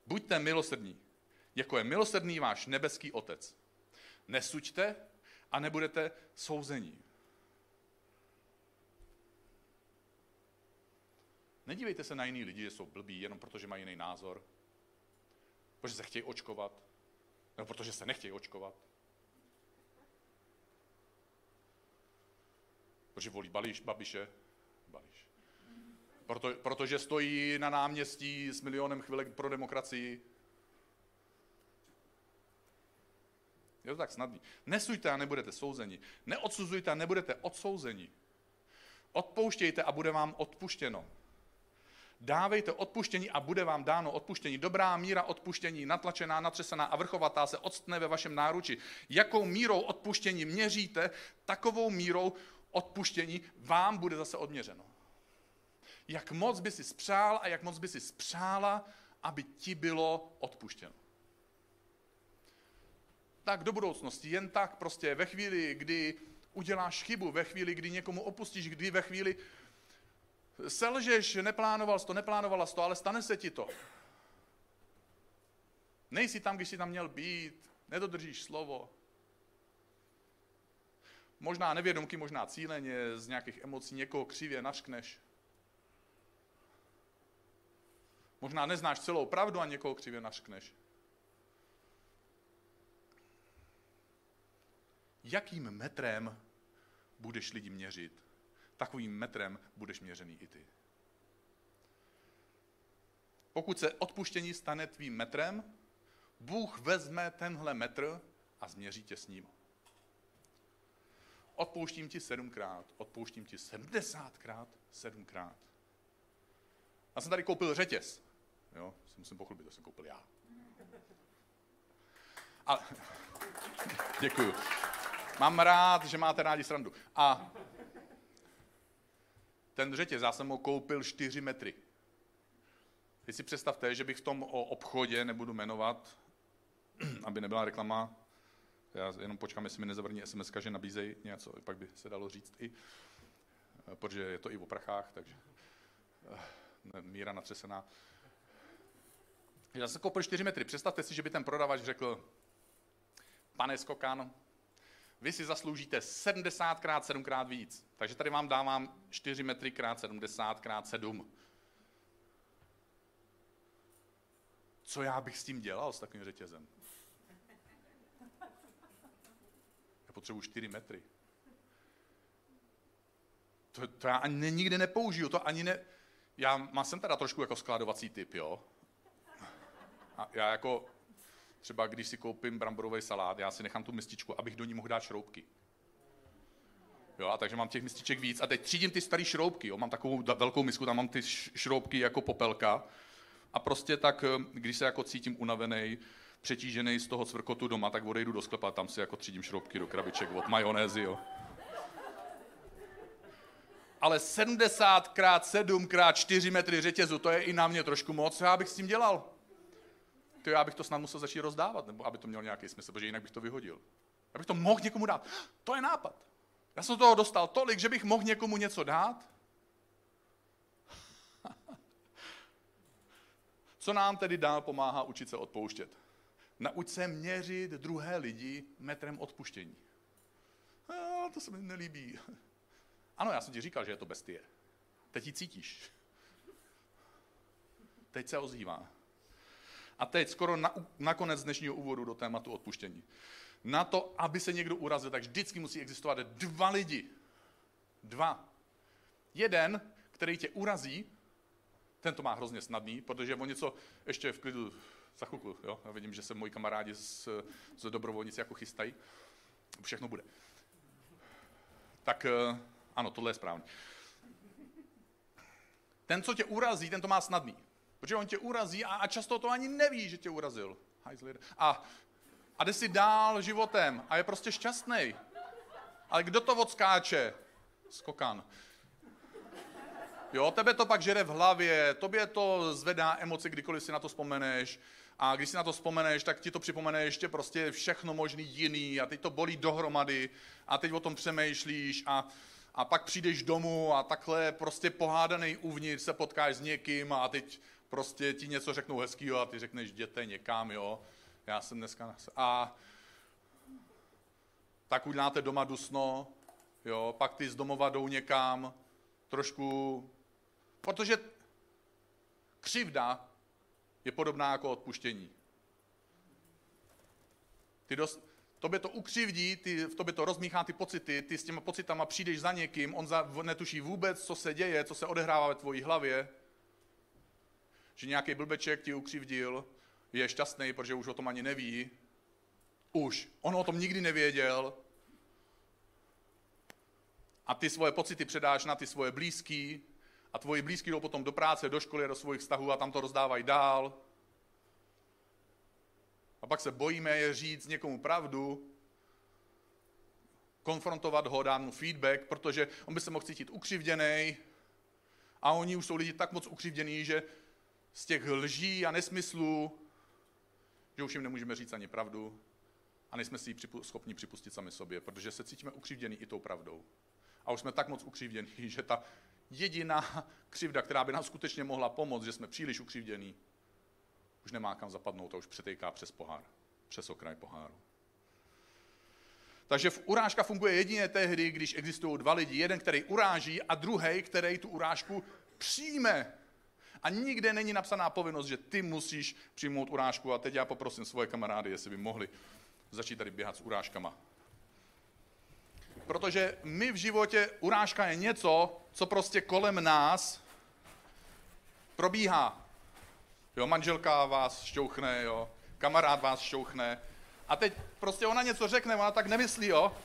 buďte milosrdní, jako je milosrdný váš nebeský otec. Nesuďte a nebudete souzení. Nedívejte se na jiný lidi, že jsou blbí jenom proto, že mají jiný názor, protože se chtějí očkovat, nebo protože se nechtějí očkovat. Protože volí Bališ, Babiše, Bališ. Proto, protože stojí na náměstí s milionem chvilek pro demokracii, Je to tak snadný. Nesujte a nebudete souzeni. Neodsuzujte a nebudete odsouzeni. Odpouštějte a bude vám odpuštěno. Dávejte odpuštění a bude vám dáno odpuštění. Dobrá míra odpuštění, natlačená, natřesená a vrchovatá se odstne ve vašem náruči. Jakou mírou odpuštění měříte, takovou mírou odpuštění vám bude zase odměřeno. Jak moc by si spřál a jak moc by si spřála, aby ti bylo odpuštěno tak do budoucnosti, jen tak prostě ve chvíli, kdy uděláš chybu, ve chvíli, kdy někomu opustíš, kdy ve chvíli selžeš, neplánoval jsi to, neplánovala jsi to, ale stane se ti to. Nejsi tam, když jsi tam měl být, nedodržíš slovo. Možná nevědomky, možná cíleně, z nějakých emocí někoho křivě naškneš. Možná neznáš celou pravdu a někoho křivě naškneš. Jakým metrem budeš lidi měřit, takovým metrem budeš měřený i ty. Pokud se odpuštění stane tvým metrem, Bůh vezme tenhle metr a změří tě s ním. Odpouštím ti sedmkrát, odpouštím ti sedmdesátkrát, sedmkrát. Já jsem tady koupil řetěz. Jo, si musím pochlubit, to jsem koupil já. Ale, děkuju. Mám rád, že máte rádi srandu. A ten řetěz, já jsem ho koupil 4 metry. Teď si představte, že bych v tom obchodě, nebudu jmenovat, aby nebyla reklama, já jenom počkám, jestli mi nezavrní SMS, že nabízejí něco, pak by se dalo říct i, protože je to i o prachách, takže eh, míra natřesená. Já jsem koupil 4 metry. Představte si, že by ten prodavač řekl, pane Skokan, vy si zasloužíte 70 krát 7 krát víc. Takže tady vám dávám 4 metry krát 70 krát 7. Co já bych s tím dělal, s takovým řetězem? Já potřebuji 4 metry. To, to já ani nikdy nepoužiju, to ani ne... Já má, jsem teda trošku jako skladovací typ, jo. A já jako, třeba když si koupím bramborový salát, já si nechám tu mističku, abych do ní mohl dát šroubky. Jo, a takže mám těch mističek víc. A teď třídím ty staré šroubky. Jo. Mám takovou velkou misku, tam mám ty šroubky jako popelka. A prostě tak, eh, když se jako cítím unavený, přetížený z toho cvrkotu doma, tak odejdu do sklepa, tam si jako třídím šroubky do krabiček od majonézy, jo ale 70 krát 7 krát 4 metry řetězu, to je i na mě trošku moc, co já bych s tím dělal? To já bych to snad musel začít rozdávat, nebo aby to mělo nějaký smysl, protože jinak bych to vyhodil. Abych to mohl někomu dát. To je nápad. Já jsem toho dostal tolik, že bych mohl někomu něco dát. Co nám tedy dál pomáhá učit se odpouštět? Nauč se měřit druhé lidi metrem odpuštění. A, to se mi nelíbí. Ano, já jsem ti říkal, že je to bestie. Teď ji cítíš. Teď se ozývá. A teď skoro na, na konec dnešního úvodu do tématu odpuštění. Na to, aby se někdo urazil, tak vždycky musí existovat dva lidi. Dva. Jeden, který tě urazí, ten to má hrozně snadný, protože on něco ještě v klidu za jo? Já vidím, že se moji kamarádi z, z dobrovolnici jako chystají. Všechno bude. Tak eh, ano, tohle je správně. Ten, co tě urazí, ten to má snadný. Protože on tě urazí a, a často to ani neví, že tě urazil. A, a jde si dál životem a je prostě šťastný. Ale kdo to odskáče? Skokan. Jo, tebe to pak žere v hlavě, tobě to zvedá emoce, kdykoliv si na to vzpomeneš. A když si na to vzpomeneš, tak ti to připomene ještě prostě všechno možný jiný a teď to bolí dohromady a teď o tom přemýšlíš a, a pak přijdeš domů a takhle prostě pohádaný uvnitř se potkáš s někým a teď prostě ti něco řeknou hezkýho a ty řekneš, jděte někam, jo. Já jsem dneska... A tak uděláte doma dusno, jo, pak ty z domova jdou někam, trošku... Protože křivda je podobná jako odpuštění. Ty dost, tobě to ukřivdí, ty, v tobě to rozmíchá ty pocity, ty s těma pocitama přijdeš za někým, on za, netuší vůbec, co se děje, co se odehrává ve tvojí hlavě, že nějaký blbeček ti ukřivdil, je šťastný, protože už o tom ani neví. Už. On o tom nikdy nevěděl. A ty svoje pocity předáš na ty svoje blízký a tvoji blízký jdou potom do práce, do školy, do svých vztahů a tam to rozdávají dál a pak se bojíme je říct někomu pravdu, konfrontovat ho, dát mu feedback, protože on by se mohl cítit ukřivděný a oni už jsou lidi tak moc ukřivdění, že z těch lží a nesmyslů, že už jim nemůžeme říct ani pravdu a nejsme si ji schopni připustit sami sobě, protože se cítíme ukřivděný i tou pravdou. A už jsme tak moc ukřivdění, že ta jediná křivda, která by nám skutečně mohla pomoct, že jsme příliš ukřivdění, už nemá kam zapadnout a už přetejká přes pohár, přes okraj poháru. Takže v urážka funguje jedině tehdy, když existují dva lidi. Jeden, který uráží a druhý, který tu urážku přijme. A nikde není napsaná povinnost, že ty musíš přijmout urážku. A teď já poprosím svoje kamarády, jestli by mohli začít tady běhat s urážkama. Protože my v životě, urážka je něco, co prostě kolem nás probíhá. Jo, manželka vás šťouchne, jo, kamarád vás šťouchne. A teď prostě ona něco řekne, ona tak nemyslí, jo.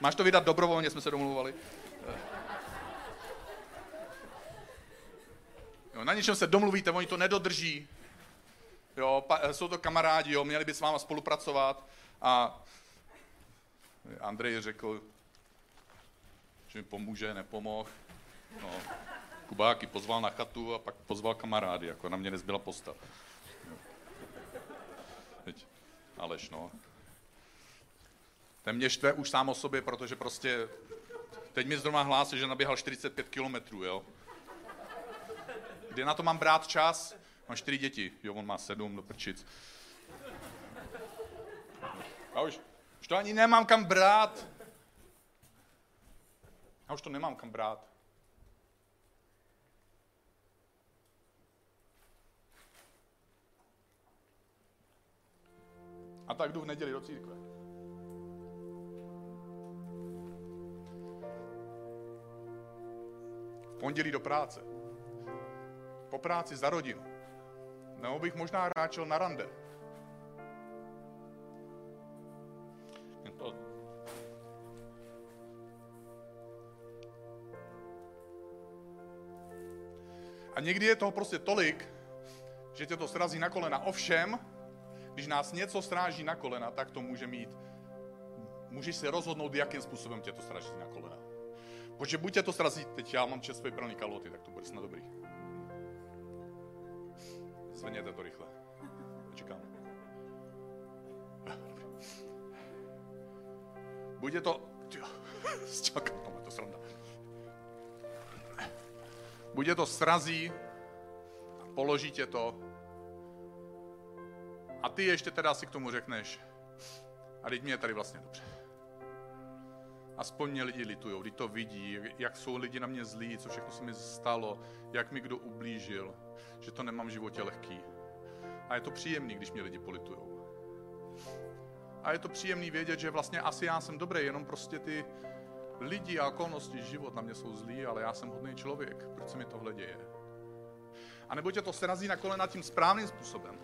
Máš to vydat dobrovolně, jsme se domluvali. Jo, na něčem se domluvíte, oni to nedodrží. Jo, pa, jsou to kamarádi, jo, měli by s váma spolupracovat. A Andrej řekl, že mi pomůže, nepomohl. No, Kubáky pozval na chatu a pak pozval kamarády, jako na mě nezbyla posta. Teď, Aleš, no. Ten mě štve už sám o sobě, protože prostě teď mi zrovna hlásí, že naběhal 45 kilometrů, jo. Kdy na to mám brát čas? Mám čtyři děti. Jo, on má sedm do prčic. A už, Už to ani nemám kam brát. Já už to nemám kam brát. A tak jdu v neděli do církve. V pondělí do práce. Po práci za rodinu. Nebo bych možná ráčel na rande. To... A někdy je toho prostě tolik, že tě to srazí na kolena. Ovšem, když nás něco stráží na kolena, tak to může mít. Můžeš si rozhodnout, jakým způsobem tě to stráží na kolena. Protože buď tě to srazí, teď já mám čest vybraný kalhoty, tak to bude snad dobrý. Zvedněte to rychle. Čekám. Buď je to... Čekám, to to sranda. Buď je to srazí a položí tě to a ty ještě teda si k tomu řekneš, a teď mě je tady vlastně dobře. Aspoň mě lidi litujou, když to vidí, jak jsou lidi na mě zlí, co všechno se mi stalo, jak mi kdo ublížil, že to nemám v životě lehký. A je to příjemný, když mě lidi politujou. A je to příjemný vědět, že vlastně asi já jsem dobrý, jenom prostě ty lidi a okolnosti, život na mě jsou zlí, ale já jsem hodný člověk. Proč se mi tohle děje? A nebo tě to srazí na kolena tím správným způsobem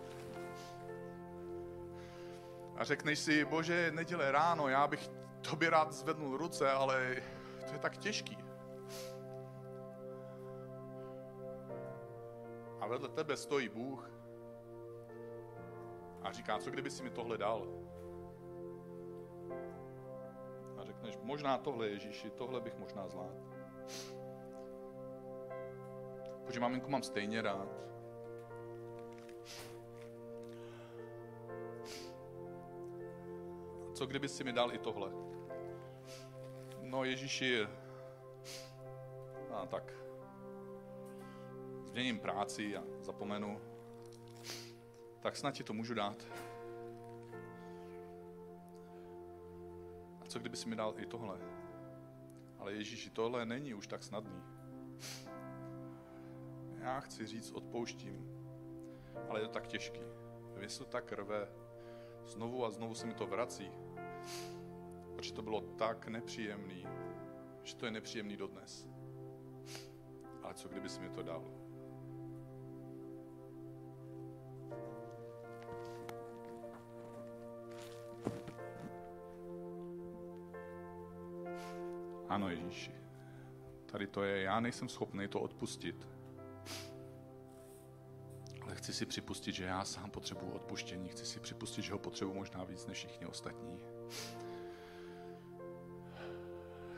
a řekneš si, bože, neděle ráno, já bych tobě rád zvednul ruce, ale to je tak těžký. A vedle tebe stojí Bůh a říká, co kdyby si mi tohle dal? A řekneš, možná tohle Ježíši, tohle bych možná zvládl. Protože maminku mám stejně rád. Co kdyby si mi dal i tohle? No Ježíši, a tak změním práci a zapomenu, tak snad ti to můžu dát. A co kdyby si mi dal i tohle? Ale Ježíši, tohle není už tak snadný. Já chci říct, odpouštím, ale je to tak těžký. Mě to tak rve. Znovu a znovu se mi to vrací. Protože to bylo tak nepříjemný, že to je nepříjemný dodnes. Ale co kdyby mi to dal? Ano, Ježíši. Tady to je, já nejsem schopný to odpustit. Chci si připustit, že já sám potřebuji odpuštění. Chci si připustit, že ho potřebuji možná víc než všichni ostatní.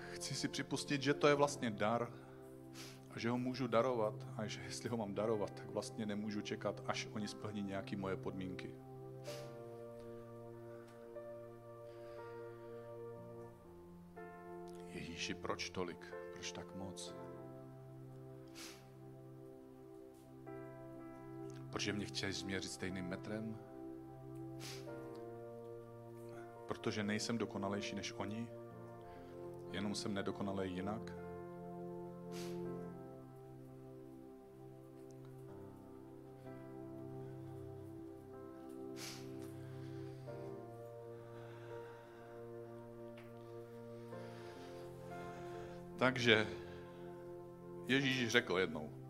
chci si připustit, že to je vlastně dar a že ho můžu darovat a že jestli ho mám darovat, tak vlastně nemůžu čekat, až oni splní nějaké moje podmínky. Ježíši, proč tolik? Proč tak moc? Protože mě chceš změřit stejným metrem? Protože nejsem dokonalejší než oni? jenom jsem nedokonalý jinak. Takže Ježíš řekl jednou.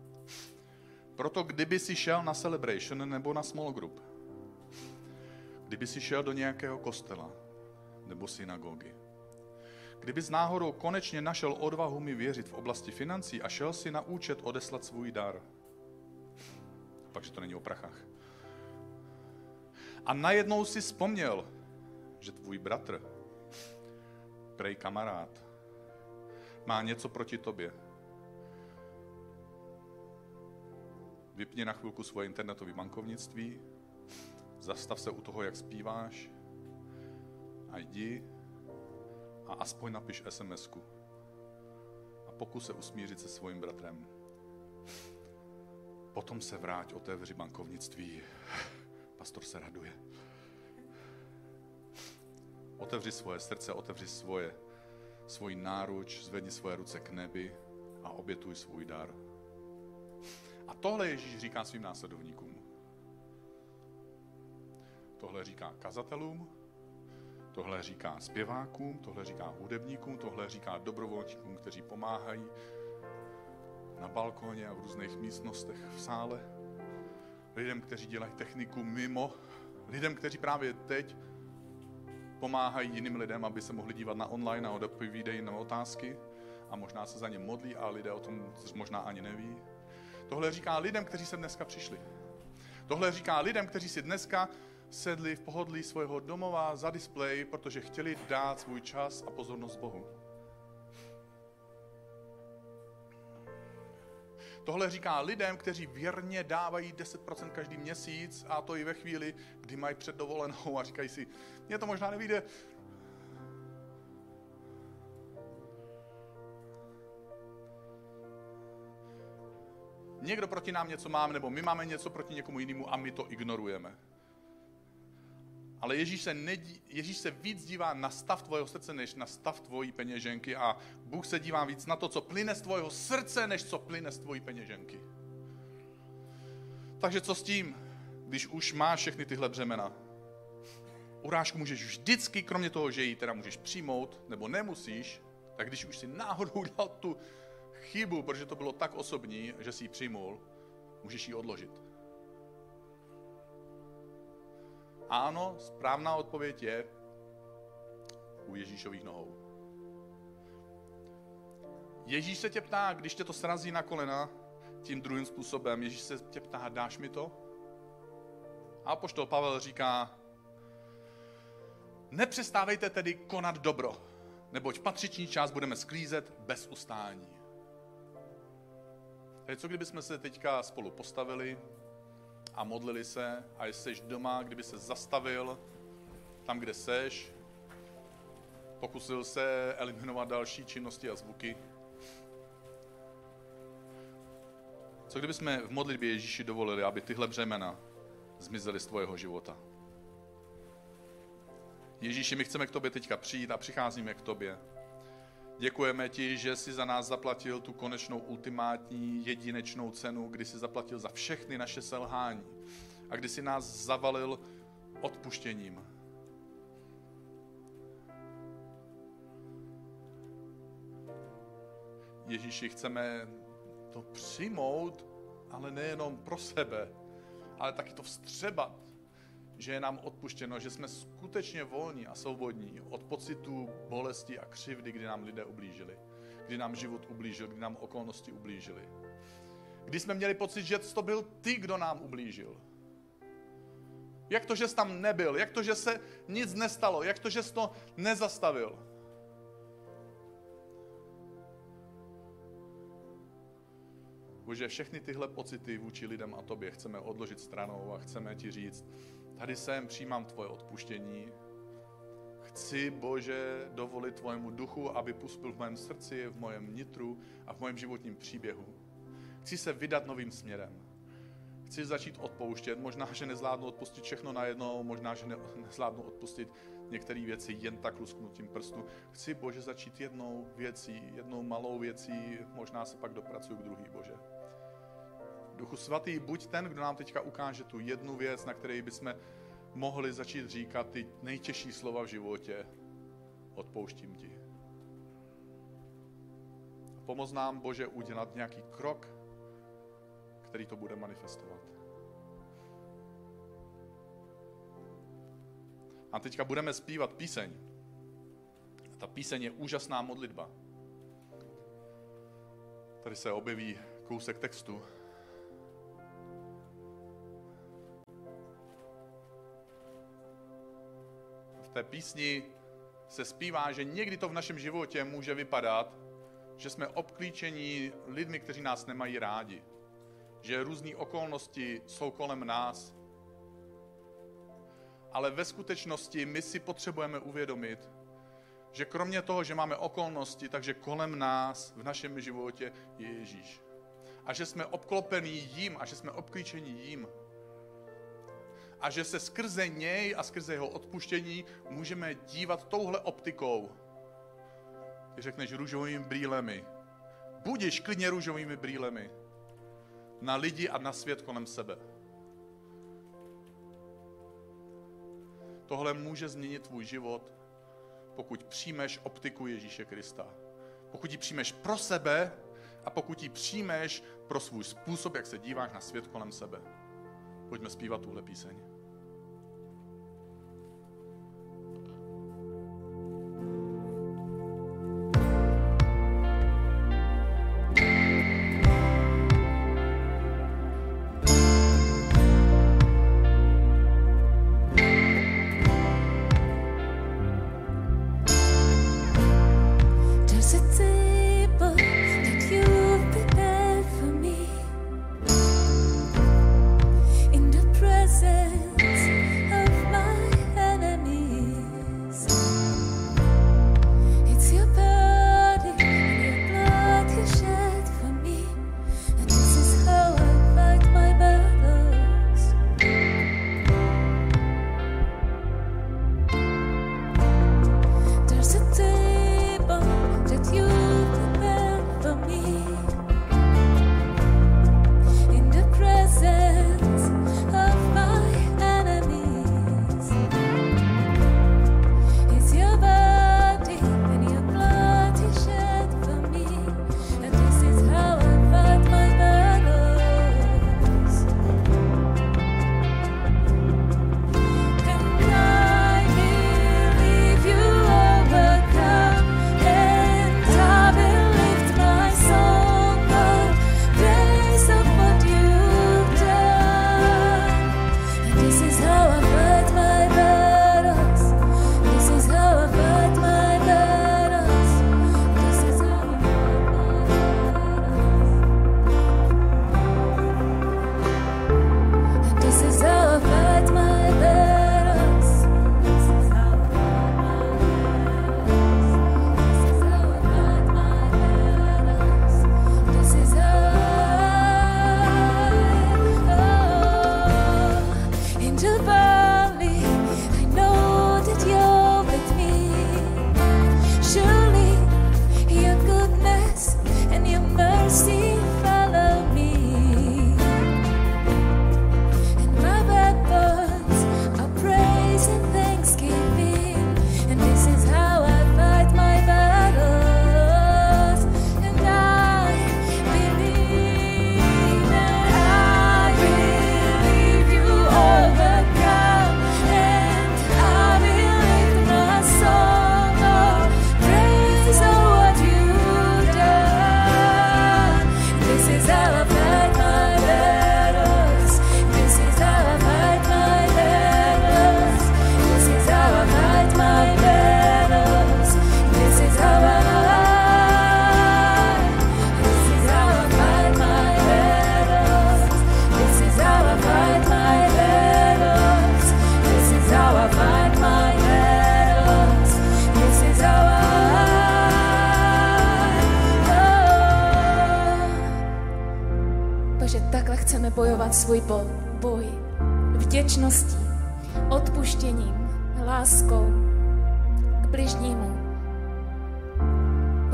Proto kdyby si šel na celebration nebo na small group, kdyby si šel do nějakého kostela nebo synagogy, Kdybys náhodou konečně našel odvahu mi věřit v oblasti financí a šel si na účet odeslat svůj dar. Pak, že to není o prachách. A najednou si vzpomněl, že tvůj bratr, prej kamarád, má něco proti tobě. Vypni na chvilku svoje internetové bankovnictví, zastav se u toho, jak zpíváš a jdi a aspoň napiš sms -ku. A pokus se usmířit se svým bratrem. Potom se vráť, otevři bankovnictví. Pastor se raduje. otevři svoje srdce, otevři svoje, svůj náruč, zvedni svoje ruce k nebi a obětuj svůj dar. Tohle Ježíš říká svým následovníkům. Tohle říká kazatelům, tohle říká zpěvákům, tohle říká hudebníkům, tohle říká dobrovolníkům, kteří pomáhají na balkóně a v různých místnostech v sále, lidem, kteří dělají techniku mimo, lidem, kteří právě teď pomáhají jiným lidem, aby se mohli dívat na online a odpovídají na otázky a možná se za ně modlí a lidé o tom možná ani neví. Tohle říká lidem, kteří se dneska přišli. Tohle říká lidem, kteří si dneska sedli v pohodlí svého domova za displej, protože chtěli dát svůj čas a pozornost Bohu. Tohle říká lidem, kteří věrně dávají 10% každý měsíc a to i ve chvíli, kdy mají před dovolenou a říkají si, mně to možná nevíde. Někdo proti nám něco má, nebo my máme něco proti někomu jinému a my to ignorujeme. Ale Ježíš se, nedí, Ježíš se víc dívá na stav tvojho srdce, než na stav tvojí peněženky a Bůh se dívá víc na to, co plyne z tvojho srdce, než co plyne z tvojí peněženky. Takže co s tím, když už máš všechny tyhle břemena? Urážku můžeš vždycky, kromě toho, že ji teda můžeš přijmout, nebo nemusíš, tak když už si náhodou udělal tu chybu, protože to bylo tak osobní, že si ji přijmul, můžeš ji odložit. Ano, správná odpověď je u Ježíšových nohou. Ježíš se tě ptá, když tě to srazí na kolena, tím druhým způsobem, Ježíš se tě ptá, dáš mi to? A poštol Pavel říká, nepřestávejte tedy konat dobro, neboť patřičný čas budeme sklízet bez ustání. Takže co kdybychom se teďka spolu postavili, a modlili se a jestli jsi doma, kdyby se zastavil tam, kde seš, pokusil se eliminovat další činnosti a zvuky. Co kdyby jsme v modlitbě Ježíši dovolili, aby tyhle břemena zmizely z tvojeho života? Ježíši, my chceme k tobě teďka přijít a přicházíme k tobě. Děkujeme ti, že jsi za nás zaplatil tu konečnou ultimátní jedinečnou cenu, kdy jsi zaplatil za všechny naše selhání a kdy jsi nás zavalil odpuštěním. Ježíši, chceme to přijmout, ale nejenom pro sebe, ale taky to vstřebat že je nám odpuštěno, že jsme skutečně volní a svobodní od pocitu bolesti a křivdy, kdy nám lidé ublížili, kdy nám život ublížil, kdy nám okolnosti ublížili. Kdy jsme měli pocit, že to byl ty, kdo nám ublížil. Jak to, že jsi tam nebyl? Jak to, že se nic nestalo? Jak to, že jsi to nezastavil? Bože, všechny tyhle pocity vůči lidem a tobě chceme odložit stranou a chceme ti říct, Tady jsem, přijímám tvoje odpuštění. Chci, Bože, dovolit tvojemu duchu, aby puspil v mém srdci, v mém nitru a v mém životním příběhu. Chci se vydat novým směrem. Chci začít odpouštět. Možná, že nezvládnu odpustit všechno najednou, možná, že ne, nezvládnu odpustit některé věci jen tak lusknutím prstu. Chci, Bože, začít jednou věcí, jednou malou věcí, možná se pak dopracuju k druhý, Bože. Duchu svatý, buď ten, kdo nám teďka ukáže tu jednu věc, na které bychom mohli začít říkat ty nejtěžší slova v životě. Odpouštím ti. Pomoz nám, Bože, udělat nějaký krok, který to bude manifestovat. A teďka budeme zpívat píseň. Ta píseň je úžasná modlitba. Tady se objeví kousek textu. Té písni se zpívá, že někdy to v našem životě může vypadat, že jsme obklíčení lidmi, kteří nás nemají rádi. Že různé okolnosti jsou kolem nás. Ale ve skutečnosti my si potřebujeme uvědomit, že kromě toho, že máme okolnosti, takže kolem nás v našem životě je Ježíš. A že jsme obklopení jím a že jsme obklíčení jím. A že se skrze něj a skrze jeho odpuštění můžeme dívat touhle optikou. Ty řekneš růžovými brýlemi. Budiš klidně růžovými brýlemi na lidi a na svět kolem sebe. Tohle může změnit tvůj život, pokud přijmeš optiku Ježíše Krista. Pokud ji přijmeš pro sebe a pokud ji přijmeš pro svůj způsob, jak se díváš na svět kolem sebe. Pojďme zpívat tuhle píseň.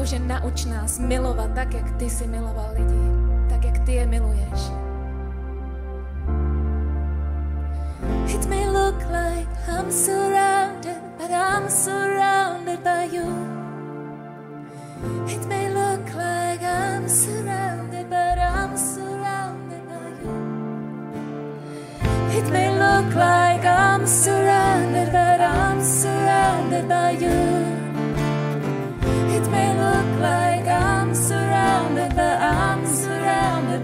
Bože, nauč nás milovat tak, jak ty jsi miloval lidi, tak, jak ty je miluješ. It may look like I'm surrounded, but I'm surrounded by you. It may look like I'm surrounded, but I'm surrounded by you. It may look like I'm surrounded, but I'm surrounded by you.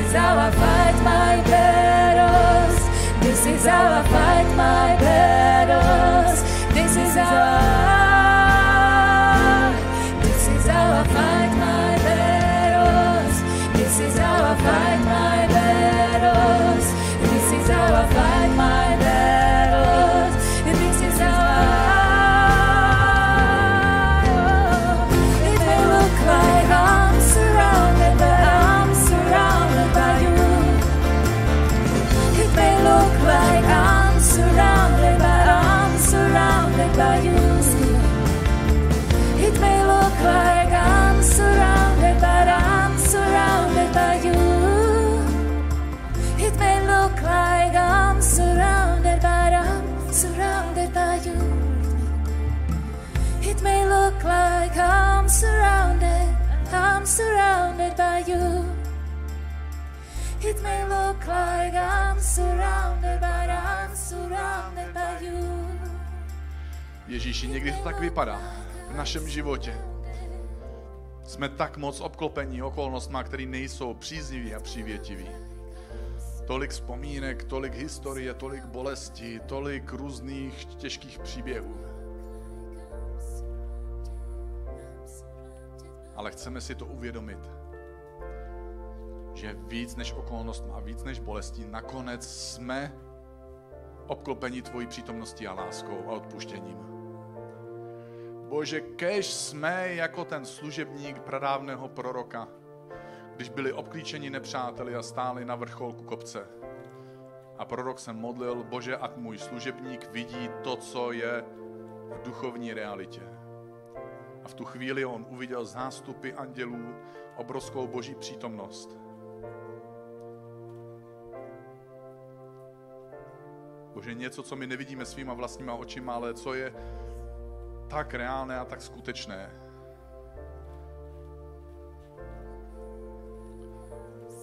Is how I fight my battles. This is how I fight my battles. This is how I. like I'm surrounded, but I'm surrounded by you. Ježíši, někdy to tak vypadá v našem životě. Jsme tak moc obklopení okolnostma, které nejsou příznivý a přívětivý. Tolik vzpomínek, tolik historie, tolik bolesti, tolik různých těžkých příběhů. Ale chceme si to uvědomit, že víc než okolnost a víc než bolestí, nakonec jsme obklopeni tvojí přítomností a láskou a odpuštěním. Bože, kež jsme jako ten služebník pradávného proroka, když byli obklíčeni nepřáteli a stáli na vrcholku kopce. A prorok se modlil, Bože, ať můj služebník vidí to, co je v duchovní realitě. A v tu chvíli on uviděl zástupy andělů, obrovskou boží přítomnost. Bože, něco, co my nevidíme svýma vlastníma očima, ale co je tak reálné a tak skutečné.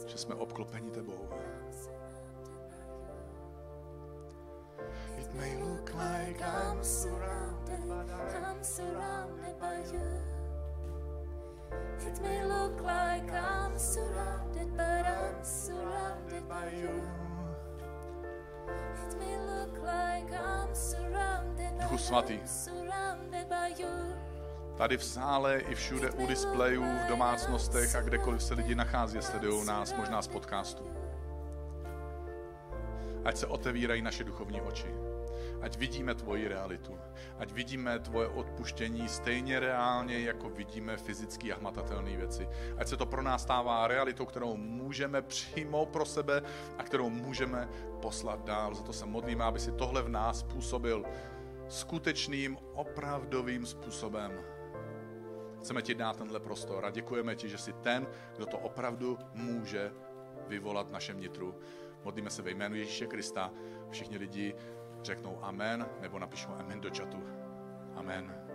Že jsme obklopeni tebou. It may look like I'm surrounded, I'm surrounded by you. It may look like I'm surrounded, but I'm surrounded by you. Duchu svatý. Tady v sále i všude u displejů, v domácnostech a kdekoliv se lidi nachází, sledují nás možná z podcastu. Ať se otevírají naše duchovní oči. Ať vidíme tvoji realitu. Ať vidíme tvoje odpuštění stejně reálně, jako vidíme fyzické a hmatatelné věci. Ať se to pro nás stává realitou, kterou můžeme přijmout pro sebe a kterou můžeme poslat dál. Za to se modlíme, aby si tohle v nás působil skutečným, opravdovým způsobem. Chceme ti dát tenhle prostor a děkujeme ti, že jsi ten, kdo to opravdu může vyvolat v našem nitru. Modlíme se ve jménu Ježíše Krista. Všichni lidi řeknou amen nebo napíšou amen do chatu. Amen.